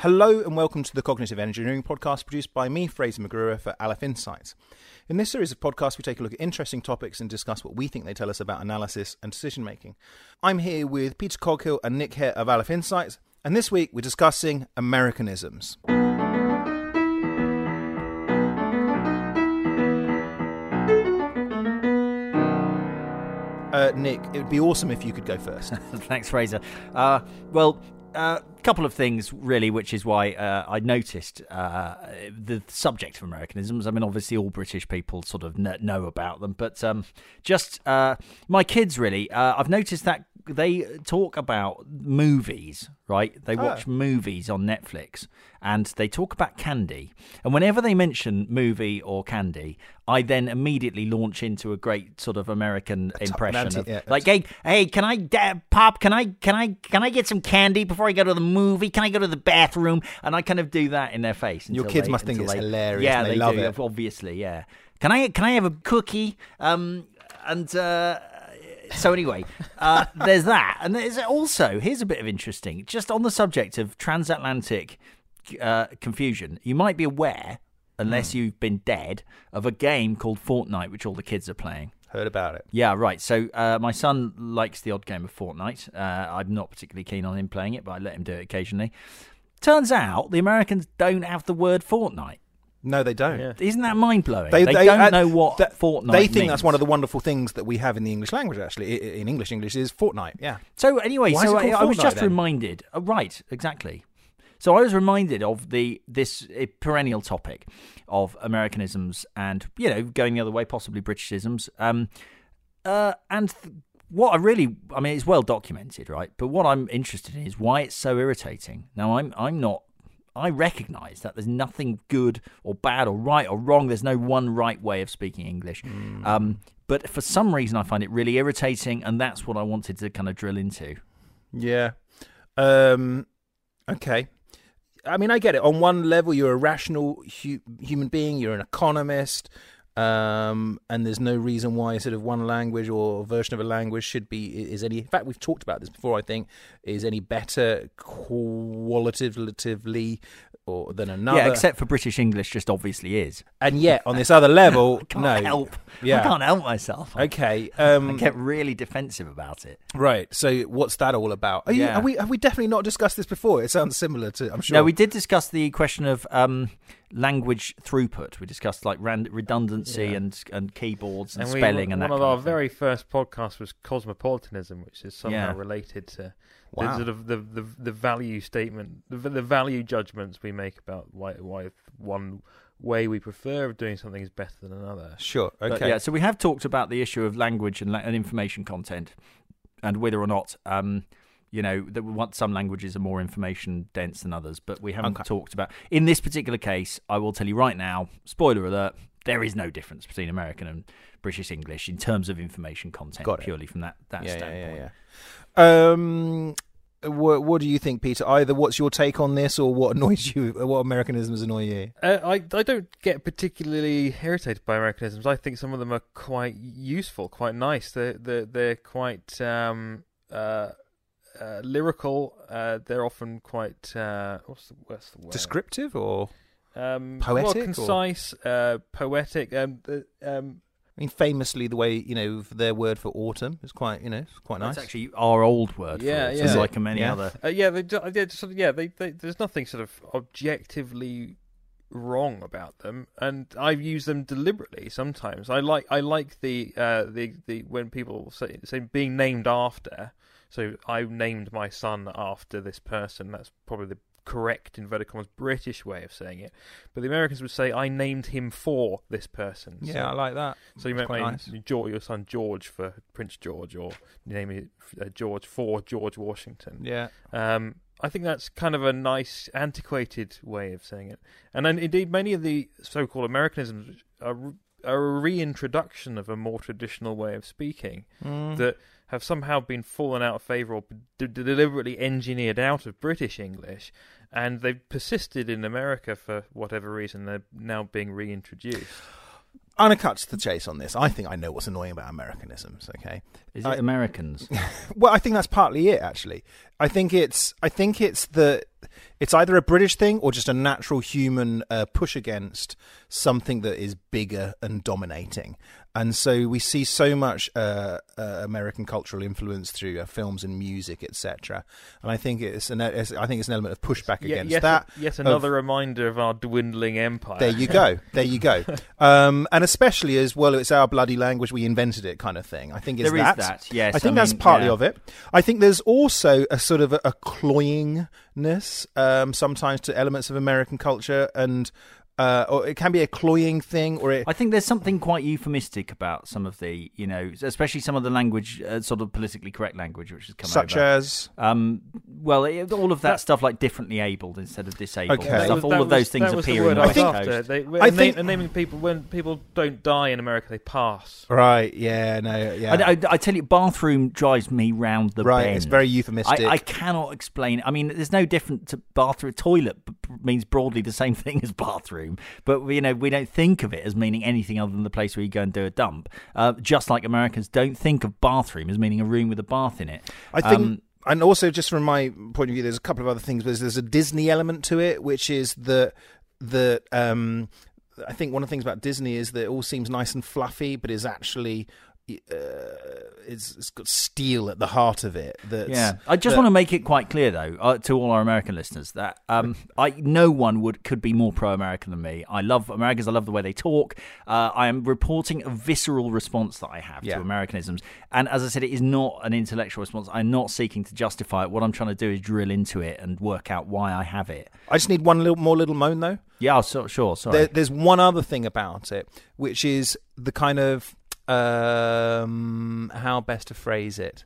Hello and welcome to the Cognitive Engineering Podcast produced by me, Fraser McGruer, for Aleph Insights. In this series of podcasts, we take a look at interesting topics and discuss what we think they tell us about analysis and decision making. I'm here with Peter Coghill and Nick Hare of Aleph Insights, and this week we're discussing Americanisms. Uh, Nick, it would be awesome if you could go first. Thanks, Fraser. Uh, well, a uh, couple of things really, which is why uh, I noticed uh, the subject of Americanisms. I mean, obviously, all British people sort of know about them, but um, just uh, my kids really. Uh, I've noticed that they talk about movies, right? They watch oh. movies on Netflix and they talk about candy. And whenever they mention movie or candy, I then immediately launch into a great sort of American a impression anti, of, yeah, like, hey, hey, can I, Dad, Pop, can I, can I, can I get some candy before I go to the movie? Can I go to the bathroom? And I kind of do that in their face. Your kids they, must think it's they, hilarious. Yeah, they, they love do, it. Obviously, yeah. Can I, can I have a cookie? Um, and uh, so anyway, uh, there's that, and there's also here's a bit of interesting, just on the subject of transatlantic uh, confusion. You might be aware, unless mm. you've been dead, of a game called Fortnite, which all the kids are playing. Heard about it. Yeah, right. So uh, my son likes the odd game of Fortnite. Uh, I'm not particularly keen on him playing it, but I let him do it occasionally. Turns out the Americans don't have the word Fortnite. No, they don't. Yeah. Isn't that mind blowing? They, they, they, don't uh, know what th- Fortnite. They think means. that's one of the wonderful things that we have in the English language. Actually, in English, English is Fortnite. Yeah. So anyway, Why so I, I, was just then? reminded. Uh, right, exactly. So I was reminded of the this uh, perennial topic of Americanisms and you know going the other way, possibly Britishisms. Um, uh, and th- what I really, I mean, it's well documented, right? But what I'm interested in is why it's so irritating. Now, I'm I'm not I recognise that there's nothing good or bad or right or wrong. There's no one right way of speaking English. Mm. Um, but for some reason, I find it really irritating, and that's what I wanted to kind of drill into. Yeah. Um, okay. I mean, I get it. On one level, you're a rational hu- human being. You're an economist. Um, and there's no reason why sort of one language or version of a language should be is any. In fact, we've talked about this before. I think is any better qualitatively or than another. Yeah, except for British English, just obviously is. And yet, on this other level, can't no. help. Yeah. I can't help myself. Okay, um, I get really defensive about it. Right. So, what's that all about? Are, you, yeah. are we have we definitely not discussed this before? It sounds similar to. I'm sure. No, we did discuss the question of. Um, language throughput. We discussed like redundancy yeah. and and keyboards and, and spelling we, and one of our of very first podcasts was cosmopolitanism, which is somehow yeah. related to wow. the, sort of the, the the value statement, the, the value judgments we make about why why one way we prefer of doing something is better than another. Sure. Okay. But yeah. So we have talked about the issue of language and, and information content, and whether or not. Um, you know, that want some languages are more information dense than others, but we haven't okay. talked about. In this particular case, I will tell you right now, spoiler alert, there is no difference between American and British English in terms of information content, purely from that that yeah, standpoint. Yeah, yeah, Um, what, what do you think, Peter? Either what's your take on this, or what annoys you? What Americanisms annoy you? Uh, I I don't get particularly irritated by Americanisms. I think some of them are quite useful, quite nice. They're they're, they're quite um, uh, uh, lyrical. Uh, they're often quite uh, what's the, what's the word? Descriptive or um, poetic, well, concise, uh, poetic. Um, the, um, I mean, famously, the way you know their word for autumn is quite you know it's quite nice. It's actually our old word. Yeah, for it, yeah. It's like many yeah. other. Uh, yeah, they, they, sort of, yeah. They, they, there's nothing sort of objectively wrong about them, and I've used them deliberately. Sometimes I like I like the uh, the the when people say, say being named after. So I named my son after this person. That's probably the correct inverted commas British way of saying it. But the Americans would say I named him for this person. Yeah, so, I like that. So you might name nice. your son George for Prince George, or name it uh, George for George Washington. Yeah. Um, I think that's kind of a nice, antiquated way of saying it. And then, indeed, many of the so-called Americanisms are, are a reintroduction of a more traditional way of speaking mm. that have somehow been fallen out of favour or d- deliberately engineered out of British English, and they've persisted in America for whatever reason. They're now being reintroduced. I'm gonna cut to the chase on this. I think I know what's annoying about Americanisms. Okay, Is it I- Americans? well, I think that's partly it. Actually, I think it's I think it's the it's either a British thing or just a natural human uh, push against something that is bigger and dominating. And so we see so much uh, uh, American cultural influence through uh, films and music, etc. And I think it's an it's, I think it's an element of pushback Yet- against yet, that. Yet of- another reminder of our dwindling empire. There you go. There you go. Um, and especially as well, it's our bloody language. We invented it, kind of thing. I think it's There is that. that, yes, I think I that's partly yeah. of it. I think there's also a sort of a, a cloyingness um, sometimes to elements of American culture, and uh, or it can be a cloying thing, or it, I think there's something quite euphemistic about some of the, you know, especially some of the language, uh, sort of politically correct language, which has come such over. as Um, well, it, all of that, stuff like differently abled instead of disabled Okay. stuff. was- all that of those things that appear in the I West was think- after. Coast. They, I and think- naming people when people don't die in America, they pass. right. Yeah. No. Yeah. I, I, I tell you, bathroom drives me round the right. bend. It's very euphemistic. I, I cannot explain. I mean, there's no different to bathroom. Toilet b- b- means broadly the same thing as bathroom, but you know we don't think of it as meaning anything other than the place where you go and do a dump. Uh, just like Americans don't think of bathroom as meaning a room with a bath in it. I think, Um, and also just from my point of view, there's a couple of other things. There's, there's a Disney element to it, which is that that um, I think one of the things about Disney is that it all seems nice and fluffy, but is actually uh, it's, it's got steel at the heart of it. That's, Yeah, I just that- want to make it quite clear, though, uh, to all our American listeners, that um, I no one would could be more pro-American than me. I love Americans. I love the way they talk. Uh, I am reporting a visceral response that I have Yeah. to Americanisms, and as I said, it is not an intellectual response. I'm not seeking to justify it. What I'm trying to do is drill into it and work out why I have it. I just need one little more little moan though. Yeah, so, sure. Sorry. There, there's one other thing about it, which is the kind of um, how best to phrase it,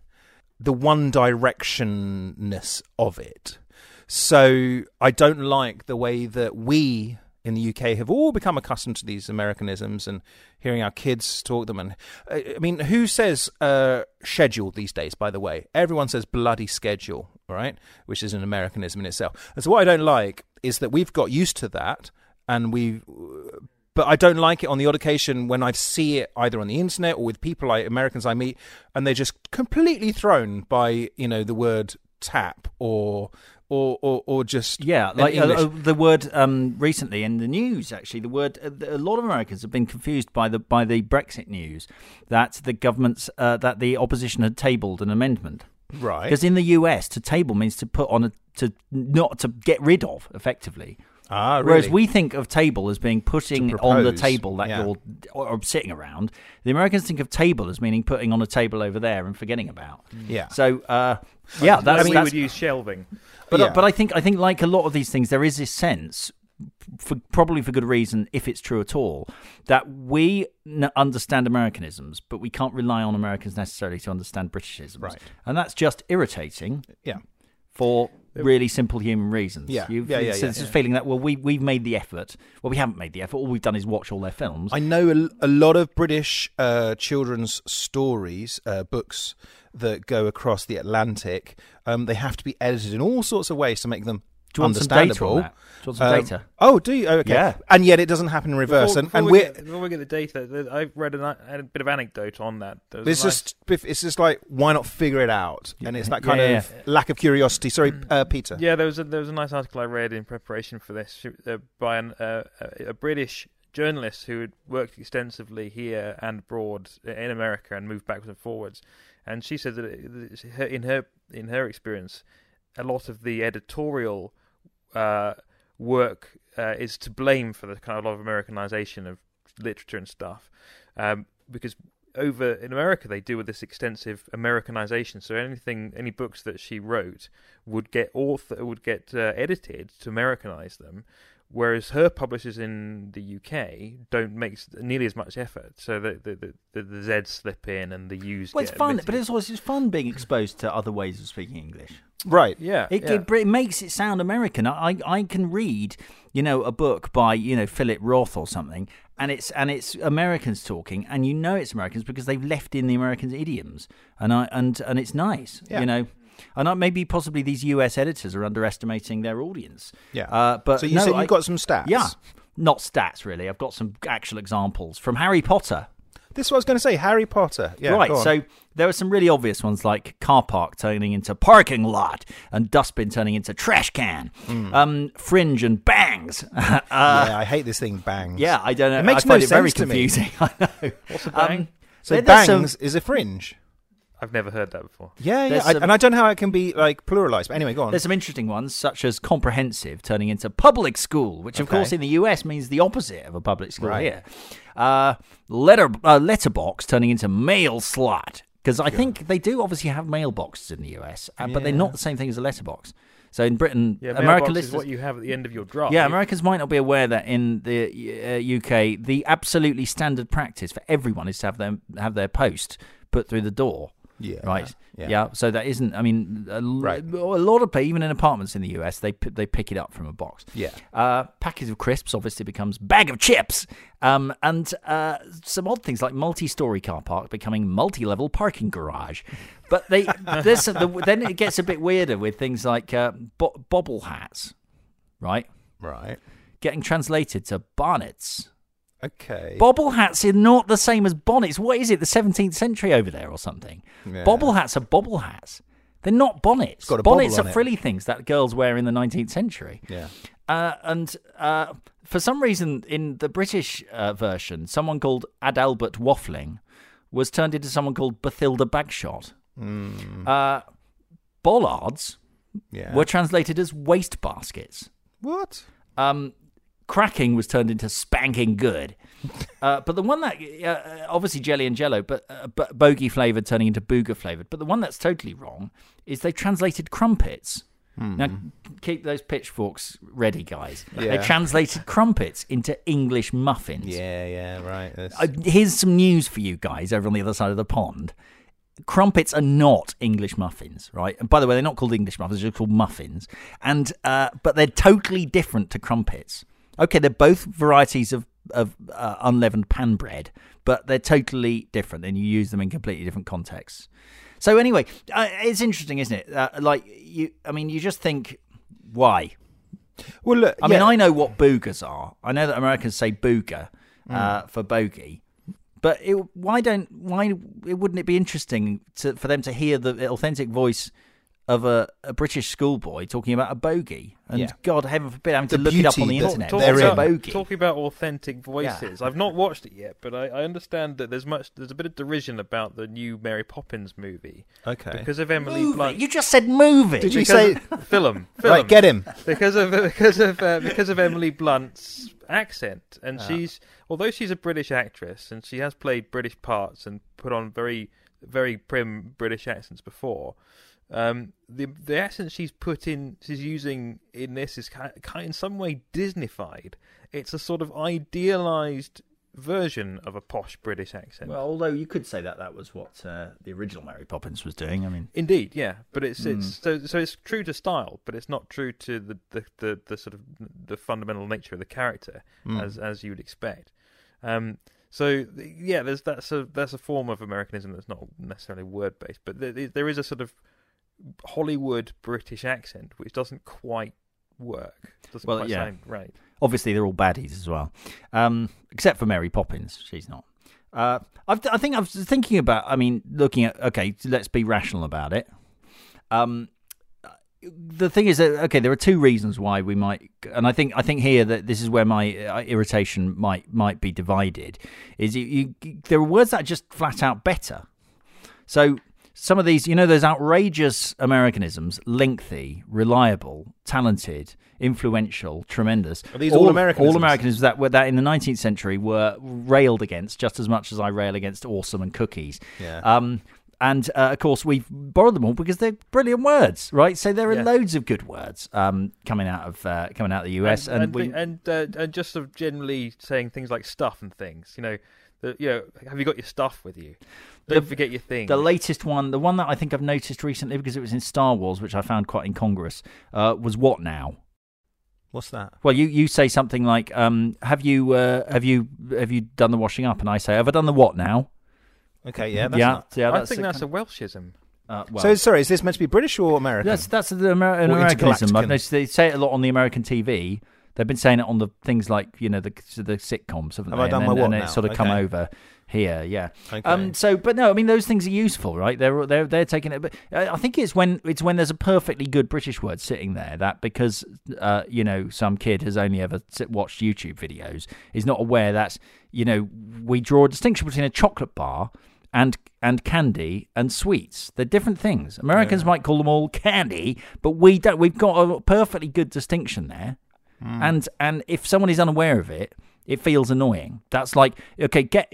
the one directionness of it. So I don't like the way that we in the UK have all become accustomed to these Americanisms and hearing our kids talk them. And I mean, who says uh, schedule these days? By the way, everyone says bloody schedule, right? which is an Americanism in itself. And so what I don't like is that we've got used to that, and we. But I don't like it on the odd occasion when I see it either on the internet or with people like Americans I meet, and they're just completely thrown by you know the word tap or or or, or just Yeah, like uh, uh, the word um, recently in the news. Actually, the word uh, a lot of Americans have been confused by the by the Brexit news that the government's uh, that the opposition had tabled an amendment. right. Because in the US, to table means to put on a to not to get rid of effectively. Ah, really? Whereas we think of table as being putting on the table that yeah. you're or, or sitting around. The Americans think of table as meaning putting on a table over there and forgetting about. yeah. So uh, yeah, that's, we that's would use shelving. but Yeah. but I think I think like a lot of these things, there is this sense, for probably for good reason, if it's true at all, that we n- understand Americanisms, but we can't rely on Americans necessarily to understand Britishisms, Right. And that's just irritating yeah. for really simple human reasons. Yeah. You've, Yeah, yeah, it's, yeah, it's yeah. feeling that well, we we've made the effort. Well, we haven't made the effort. All we've done is watch all their films. I know a, a lot of British uh, children's stories, uh, books that go across the Atlantic. Um, they have to be edited in all sorts of ways to make them Do you want some data understandable. on that? Do you want some Um, data? Oh, do you? Oh, okay. Yeah. And yet it doesn't happen in reverse. Before, and before and we we're get, before we get the data, I've read an, a bit of anecdote on that. There was a it's nice- just it's just like why not figure it out? And it's that kind Yeah, of lack of curiosity. Sorry, uh, Peter. Yeah, there was a there was a nice article I read in preparation for this uh, by an, uh, a a British journalist who had worked extensively here and abroad in America and moved backwards and forwards, and she said that it, that her- in her in her experience, a lot of the editorial uh, work uh, is to blame for the kind of a lot of Americanization of literature and stuff, um, because over in America they do with this extensive Americanization. So anything, any books that she wrote would get author would get uh, edited to Americanize them, whereas her publishers in the UK don't make nearly as much effort. So the the the, the, the Z's slip in and the U's. Well, it's get fun, omitted. but it's always it's fun being exposed to other ways of speaking English. Right. yeah, It, yeah. it, it makes it sound American. I, I I can read, you know, a book by you know Philip Roth or something, and it's and it's Americans talking, and you know it's Americans because they've left in the Americans idioms, and I and and it's nice, Yeah. you know. And maybe possibly these U.S. editors are underestimating their audience. Yeah. Uh, but so you no, said you've got some stats. yeah. not stats really. I've got some actual examples from Harry Potter. This is what I was going to say. Harry Potter. Yeah, right. So there are some really obvious ones like car park turning into parking lot and dustbin turning into trash can. Hmm. Um, fringe and bangs. uh, yeah, I hate this thing. Bangs. yeah, I don't know. It makes I find no it very sense to confusing. I know. What's a bang? Um, So bangs some- is a fringe. I've never heard that before. Yeah, yeah. There's I, and I don't know how it can be like pluralized. But anyway, go on. There's some interesting ones, such as comprehensive turning into public school, which of Okay. course in the US means the opposite of a public school Right. here. Uh, letter uh, letterbox turning into mail slot because I think they do obviously have mailboxes in the US, uh, but they're not the same thing as a letterbox. So in Britain, Yeah, American mailbox is listeners, what you have at the end of your drive. yeah, Americans might not be aware that in the uh, UK, the absolutely standard practice for everyone is to have them have their post put through the door. Yeah. Right. Yeah. Yeah. So that isn't. I mean, a, Right. a lot of people, even in apartments in the US, they they pick it up from a box. Yeah. Uh, package of crisps obviously becomes bag of chips, um, and uh, some odd things like multi-story car park becoming multi-level parking garage. But they there's the, then it gets a bit weirder with things like uh, bo- bobble hats, right? Right. Getting translated to bonnets. Okay. Bobble hats are not the same as bonnets. What is it? The 17th century over there or something? Yeah. Bobble hats are bobble hats. They're not bonnets. got a bonnets are on it. frilly things that girls wear in the 19th century. Yeah. Uh, and uh, for some reason, in the British uh, version, someone called Adalbert Waffling was turned into someone called Bathilda Bagshot. Uh, bollards Yeah. were translated as waste baskets. What? Um, cracking was turned into spanking good. Uh, but the one that uh, obviously jelly and jello, but uh, but bogey flavored turning into booger flavored. But the one that's totally wrong is they translated crumpets. Now keep those pitchforks ready, guys. They translated crumpets into English muffins. Yeah. Yeah. Right. Uh, here's some news for you guys over on the other side of the pond. Crumpets are not English muffins, right? And by the way, they're not called English muffins; they're called muffins. And uh, but they're totally different to crumpets. Okay, they're both varieties of of uh, unleavened pan bread, but they're totally different, and you use them in completely different contexts. So anyway, uh, it's interesting, isn't it? Uh, like you, I mean, you just think, why? well, look. I mean. I know what boogers are. I know that Americans say booger uh, Mm. for bogey, but it, why don't why it wouldn't it be interesting to, for them to hear the authentic voice of a, a British schoolboy talking about a bogey? And Yeah. God heaven forbid, having The to look it up on the beauty that internet. Talk- there What's is. a about, bogey? talking about authentic voices. I've not watched it yet, but I, I understand that there's much. There's a bit of derision about the new Mary Poppins movie Okay. because of Emily Move Blunt. You just said movie. Did you because say? film? Film. Right. Get him. because of because of uh, because of Emily Blunt's accent, and she's although she's a British actress and she has played British parts and put on very very prim British accents before. Um, the the accent she's put in, she's using in this is kind, kind in some way Disneyfied. It's a sort of idealized version of a posh British accent. well, although you could say that that was what uh, the original Mary Poppins was doing. I mean, Indeed, yeah, but it's Hmm. it's so so it's true to style, but it's not true to the the, the, the sort of the fundamental nature of the character Hmm. as as you would expect. Um, so yeah, there's that's a that's a form of Americanism that's not necessarily word based, but there, there is a sort of Hollywood British accent which doesn't quite work. Doesn't Well, quite yeah. sound right. obviously they're all baddies as well, um, except for Mary Poppins. She's not. Uh, I've, I think I was thinking about. I mean, looking at. Okay, let's be rational about it. Um, the thing is that okay, there are two reasons why we might, and I think I think here that this is where my uh, irritation might might be divided. Is you, you there are words that are just flat out better. So some of these, you know, those outrageous Americanisms: lengthy, reliable, talented, influential, tremendous. Are these all Americanisms? All Americanisms that were that in the 19th century were railed against just as much as I rail against awesome and cookies. Yeah. Um, and uh, of course, we've borrowed them all because they're brilliant words, right? So there are Yeah. loads of good words um, coming out of uh, coming out of the US, and, and we, and, uh, and just sort of generally saying things like stuff and things. You know, the, you know, have you got your stuff with you? Don't The- forget your thing. The latest one, the one that I think I've noticed recently because it was in Star Wars, which I found quite incongruous, uh, was what now? What's that? Well, you, you say something like, um, "Have you uh, have you have you done the washing up?" And I say, "Have I done the what now?" Okay. Yeah. That's yeah, Not... yeah. I think a that's a Welshism. uh, well, So sorry. Is this meant to be British or American? that's that's the Amer- an Americanism. I've noticed they say it a lot on the American TV. They've been saying it on the things like you know the the sitcoms, haven't Have they? I done and my then, what and now? it's sort of come over here, yeah. Okay. Um, so, but no, I mean those things are useful, right? They're they're they're taking it. But uh, I think it's when it's when there's a perfectly good British word sitting there that because uh, you know some kid has only ever sit, watched YouTube videos is not aware that you know we draw a distinction between a chocolate bar and and candy and sweets. They're different things. Americans might call them all candy, but we don't. We've got a perfectly good distinction there. And and if someone is unaware of it, it feels annoying. That's like okay, get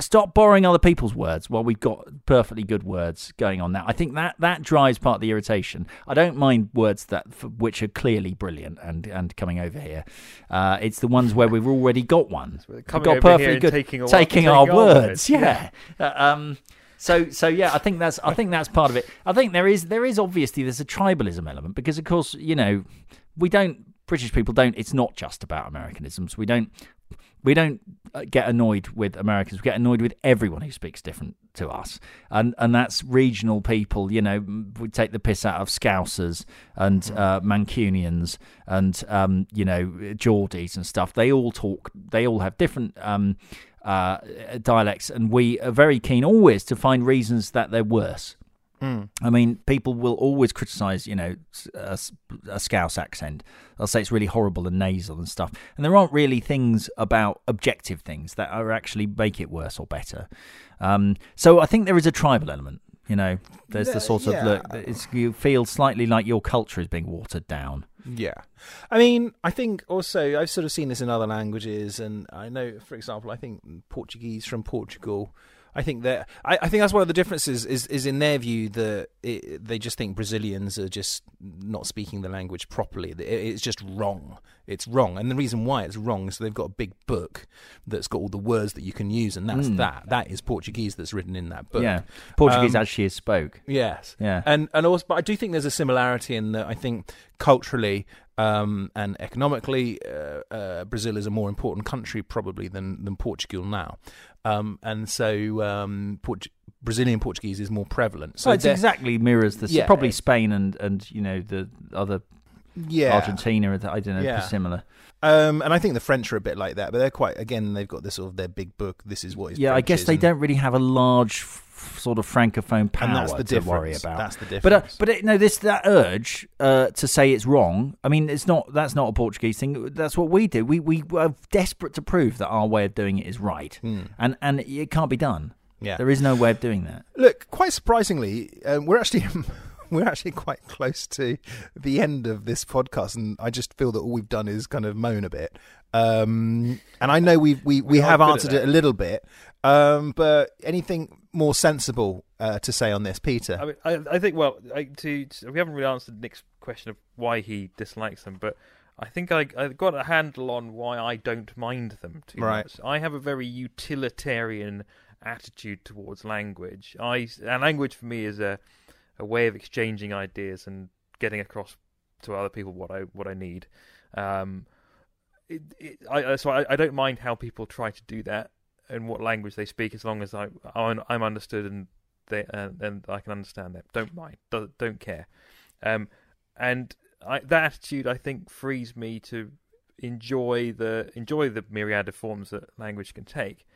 stop borrowing other people's words while we've got perfectly good words going on now. I think that that drives part of the irritation. I don't mind words that which are clearly brilliant and and coming over here. Uh, it's the ones where we've already got one. We've got perfectly good taking taking taking our our words. words, Yeah. Uh, um, so so yeah, I think that's I think that's part of it. I think there is there is obviously there's a tribalism element because of course you know we don't British people don't. It's not just about Americanisms. We don't we don't uh, get annoyed with Americans. We get annoyed with everyone who speaks different to us, and and that's regional people. You know, we take the piss out of Scousers and uh, Mancunians and um, you know Geordies and stuff. They all talk. They all have different. Um, uh, dialects, and we are very keen always to find reasons that they're worse. I mean, people will always criticise, you know, a, a Scouse accent. They'll say it's really horrible and nasal and stuff. And there aren't really things about objective things that are actually make it worse or better. Um, so I think there is a tribal element. You know, there's Yeah, the sort of look. It's, you feel slightly like your culture is being watered down. Yeah. I mean, I think also I've sort of seen this in other languages, and I know, for example, I think Portuguese from Portugal. I think that I, I think that's one of the differences is is in their view that it, they just think Brazilians are just not speaking the language properly. It, it's just wrong. It's wrong, and the reason why it's wrong is they've got a big book that's got all the words that you can use, and that's Mm. that. That is Portuguese that's written in that book. yeah, Portuguese Um, as she is spoke. Yes. Yeah. And and also, but I do think there's a similarity in that I think culturally um, and economically, uh, uh, Brazil is a more important country probably than than Portugal now, um, and so um, Port- Brazilian Portuguese is more prevalent. So So it's exactly mirrors the Yeah. probably Spain and and you know the other yeah, Argentina. I don't know, Yeah. similar. Um, and I think the French are a bit like that, but they're quite again. They've got this sort of their big book. This is what is. Yeah, I guess they and- don't really have a large f- sort of francophone power And that's the to difference. worry about. That's the difference. but uh, but it, no, this that urge uh, to say it's wrong. I mean, it's not. That's not a Portuguese thing. That's what we do. We we are desperate to prove that our way of doing it is right, Hmm. and and it can't be done. yeah, There is no way of doing that. Look, quite surprisingly, um, we're actually we're actually quite close to the end of this podcast, and I just feel that all we've done is kind of moan a bit. Um, and I know we've, we we are have answered it a little bit, um, but anything more sensible uh, to say on this, Peter? I mean, I, I think well, I, to, we haven't really answered Nick's question of why he dislikes them, but I think I I got a handle on why I don't mind them too Right. much. I have a very utilitarian attitude towards language. I and language for me is a a way of exchanging ideas and getting across to other people what I what I need. Um, it, it, I, so I, I don't mind how people try to do that and what language they speak, as long as I I'm, I'm understood and they and, and I can understand them. Don't mind. Don't, don't care. Um, and I, that attitude, I think, frees me to enjoy the enjoy the myriad of forms that language can take.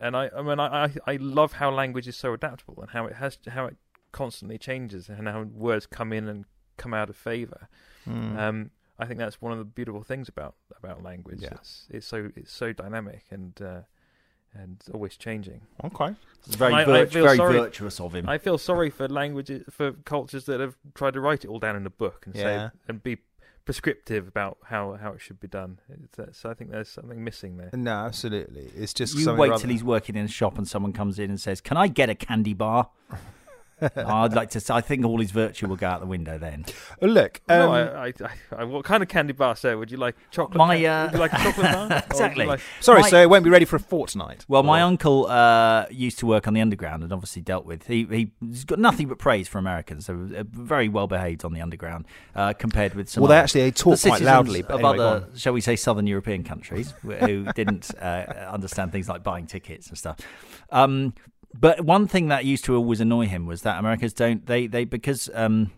And I, I mean, I, I love how language is so adaptable and how it has how it constantly changes and how words come in and come out of favor. Hmm. Um, I think that's one of the beautiful things about about language. Yeah. It's, it's so it's so dynamic and uh, and always changing. okay. It's very I- I virt- feel very sorry- virtuous of him. I feel sorry for languages for cultures that have tried to write it all down in a book and Yeah. say and be prescriptive about how, how it should be done. So I think there's something missing there. No, absolutely. It's just You wait rather- till he's working in a shop and someone comes in and says, "Can I get a candy bar?" I'd like to. I think all his virtue will go out the window then. Look, um, no, I, I, I, I, what kind of candy bar, sir? Would you like chocolate? My, uh, would you like a chocolate bar? Or would you Exactly. like- sorry, my- sir, it won't be ready for a fortnight. Well, my uncle uh, used to work on the underground and obviously dealt with. He he- he's got nothing but praise for Americans. So uh, very well behaved on the underground uh, compared with some. Well, they actually they the talk quite loudly, but of anyway, go other, shall we say, southern European countries who didn't uh, understand things like buying tickets and stuff. Um, but one thing that used to always annoy him was that Americans don't they they because um,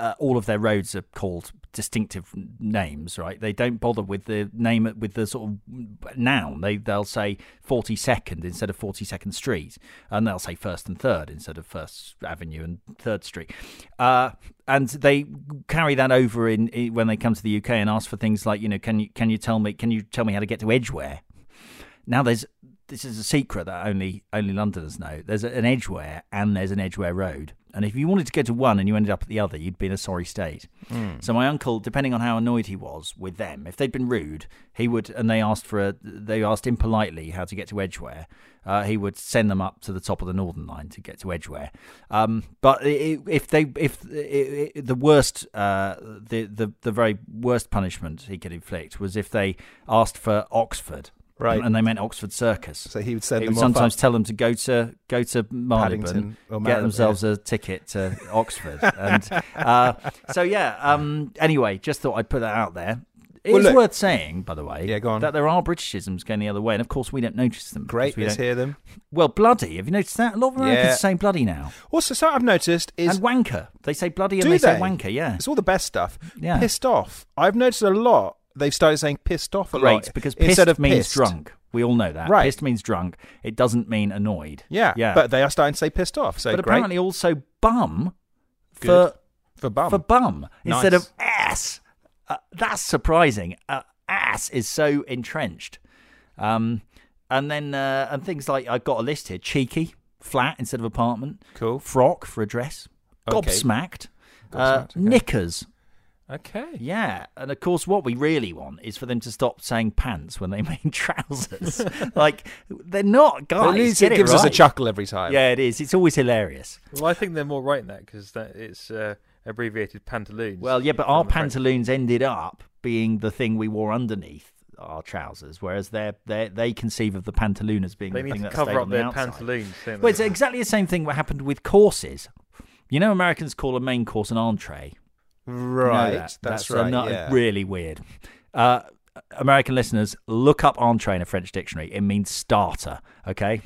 uh, all of their roads are called distinctive names, right? They don't bother with the name with the sort of noun. They they'll say forty second instead of forty second street, and they'll say first and third instead of First Avenue and Third Street. Uh, and they carry that over in, in when they come to the UK and ask for things like, you know, can you can you tell me can you tell me how to get to Edgware? Now there's this is a secret that only only Londoners know. There's an Edgware and there's an Edgware Road, and if you wanted to go to one and you ended up at the other, you'd be in a sorry state. Mm. So my uncle, depending on how annoyed he was with them, if they'd been rude, he would, and they asked for a, they asked him politely how to get to Edgware. Uh, he would send them up to the top of the Northern Line to get to Edgware. Um, but if they, if the worst, uh, the the the very worst punishment he could inflict was if they asked for Oxford Right. and they meant Oxford Circus. So he would send He them would sometimes tell them to go to go to Marylebone, or get Marylebone, themselves a ticket to Oxford, and uh, so yeah. Um, anyway, just thought I'd put that out there. It's Well, worth saying, by the way, Yeah, go on. that there are Britishisms going the other way, and of course we don't notice them. Great, we let's hear them. Well, bloody. Have you noticed that? A lot of Americans Yeah. saying bloody now, Also, something I've noticed is and wanker. They say bloody and Do they, say wanker. Yeah, it's all the best stuff. Yeah. Pissed off. I've noticed a lot. They've started saying pissed off a great lot because pissed instead of means pissed. drunk. We all know that. Right. Pissed means drunk. It doesn't mean annoyed. Yeah, Yeah. But they are starting to say pissed off. So but great apparently also bum for Good. for bum. for bum instead of ass. Uh, that's surprising. Uh, ass is so entrenched. Um, and then uh, and things like I've got a list here: cheeky, flat instead of apartment, cool. frock for a dress, Okay. gobsmacked, uh, Gobsmacked, okay. knickers. Okay. Yeah, and of course, what we really want is for them to stop saying pants when they mean trousers. like they're not, guys. At least get it gives us a chuckle every time. Yeah, it is. It's always hilarious. Well, I think they're more right in that because that it's uh, abbreviated pantaloons. Well, yeah, but our from the French. pantaloons ended up being the thing we wore underneath our trousers, whereas they they they conceive of the pantaloon as being They the need thing to that cover stayed up on the their outside. pantaloons. Well, it's exactly the same thing what happened with courses. You know, Americans call a main course an entree. You know Right. that? That's, a right. nut- yeah. really weird. Uh, American listeners, look up entree in a French dictionary. It means starter. Okay,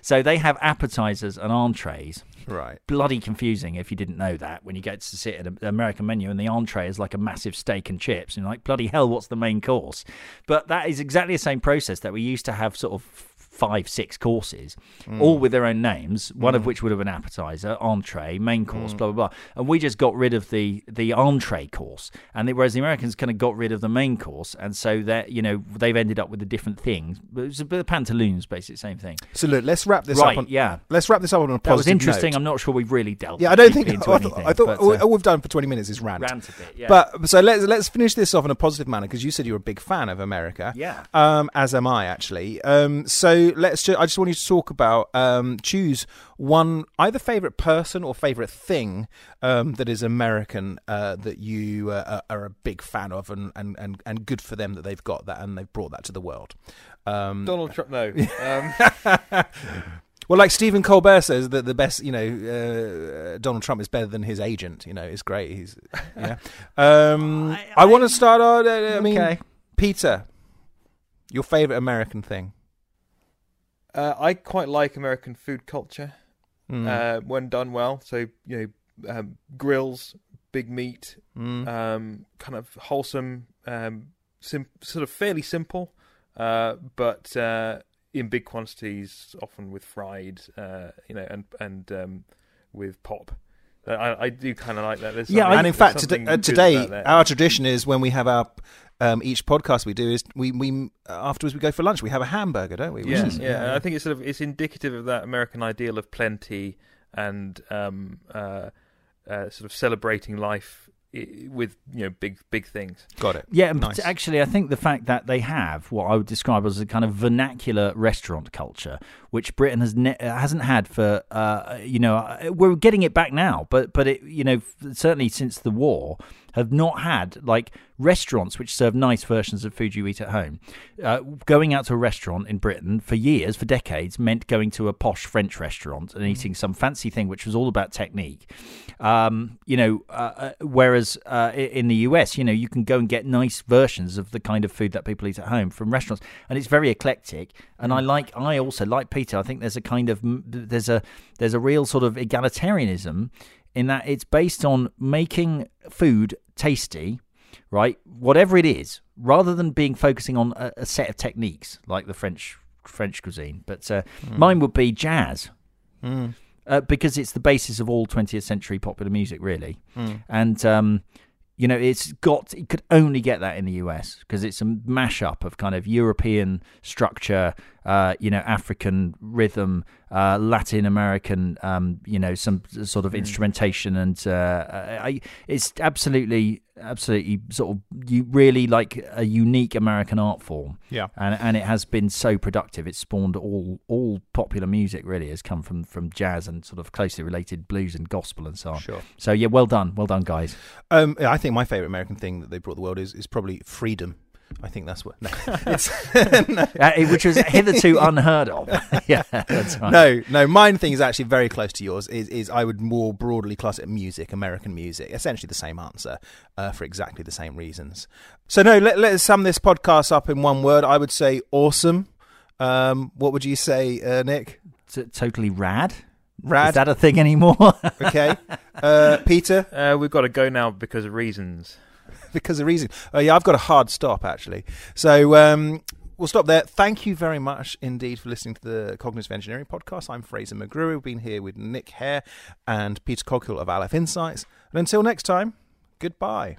so they have appetizers and entrees. Right. Bloody confusing if you didn't know that. When you get to sit at an American menu and the entree is like a massive steak and chips, and you're like, bloody hell, what's the main course? But that is exactly the same process that we used to have sort of five, six courses, Mm. all with their own names, one of which would have been appetizer, entree, main course, Mm. blah, blah, blah. And we just got rid of the, the entree course. And they, whereas the Americans kind of got rid of the main course. And so that, you know, they've ended up with the different things. But it's a bit of pantaloons, basically, same thing. So look, let's wrap this right, up. On, yeah. Let's wrap this up on a positive That was interesting. Note. I'm not sure we've really dealt Yeah, I don't think. into I thought, anything. I thought but, all, uh, all we've done for 20 minutes is rant. rant a bit, yeah. But so let's let's finish this off in a positive manner because you said you're a big fan of America. Yeah. Um, as am I actually. Um, so let's. Ju- I just want you to talk about um, choose one either favorite person or favorite thing um, that is American uh, that you uh, are are a big fan of and, and, and, and good for them that they've got that and they've brought that to the world. Um, Donald Trump. No. Um, well, like Stephen Colbert says that the best, you know, uh, Donald Trump is better than his agent. You know, it's great. He's, yeah. Um, I- I, want to start on. Uh, I mean, okay. Peter, your favorite American thing. uh, I quite like American food culture Mm. uh, when done well. So you know, um, grills, big meat, Mm. um, kind of wholesome, um, sim- sort of fairly simple, uh, but uh, in big quantities, often with fried, uh, you know, and and um, with pop. Uh, I, I do kind of like that. There's Yeah, and in fact, today, uh, today our tradition is when we have our um, each podcast we do is we we afterwards we go for lunch. We have a hamburger, don't we? Yeah, is- yeah, and I think it's sort of it's indicative of that American ideal of plenty and um, uh, uh, sort of celebrating life with you know big big things. got it. Yeah, and Nice. actually, I think the fact that they have what I would describe as a kind of vernacular restaurant culture, which Britain has ne- hasn't had for, uh, you know, uh, we're getting it back now, but but it, you know, certainly since the war, have not had like restaurants which serve nice versions of food you eat at home. Uh, going out to a restaurant in Britain for years, for decades, meant going to a posh French restaurant and eating some fancy thing which was all about technique. Um, you know, uh, uh, whereas uh, in the US, you know, you can go and get nice versions of the kind of food that people eat at home from restaurants, and it's very eclectic. And I like, I also like Peter. I think there's a kind of there's a there's a real sort of egalitarianism in that it's based on making food tasty right? Whatever it is, rather than being focusing on a, a set of techniques like the French French cuisine, but uh, mine would be jazz. Mm. Uh, because it's the basis of all 20th century popular music, really. Mm. And um, you know, it's got it could only get that in the US because it's a mashup of kind of European structure, uh, you know, African rhythm, uh, Latin American, um, you know, some sort of Mm. instrumentation, and uh, I, it's absolutely, absolutely sort of you really like a unique American art form Yeah. and and it has been so productive. It's spawned all all popular music really has come from from jazz and sort of closely related blues and gospel and so on. Sure. So yeah, well done, well done, guys. Um, I think my favorite American thing that they brought the world is is probably freedom. I think that's what. No, it's, no, Uh, which was hitherto unheard of. yeah, that's right. no, no. Mine thing is actually very close to yours. Is is I would more broadly class it music, American music. Essentially the same answer uh, for exactly the same reasons. So no, let let's sum this podcast up in one word. I would say awesome. Um, what would you say, uh, Nick? T- totally rad. Rad. Is that a thing anymore? okay. Uh, Peter, Uh, we've got to go now because of reasons. Because of reason. Oh yeah, I've got a hard stop actually. So um, we'll stop there. Thank you very much indeed for listening to the Cognitive Engineering podcast. I'm Fraser McGruer. We've been here with Nick Hare and Peter Coghill of Aleph Insights. And until next time, goodbye.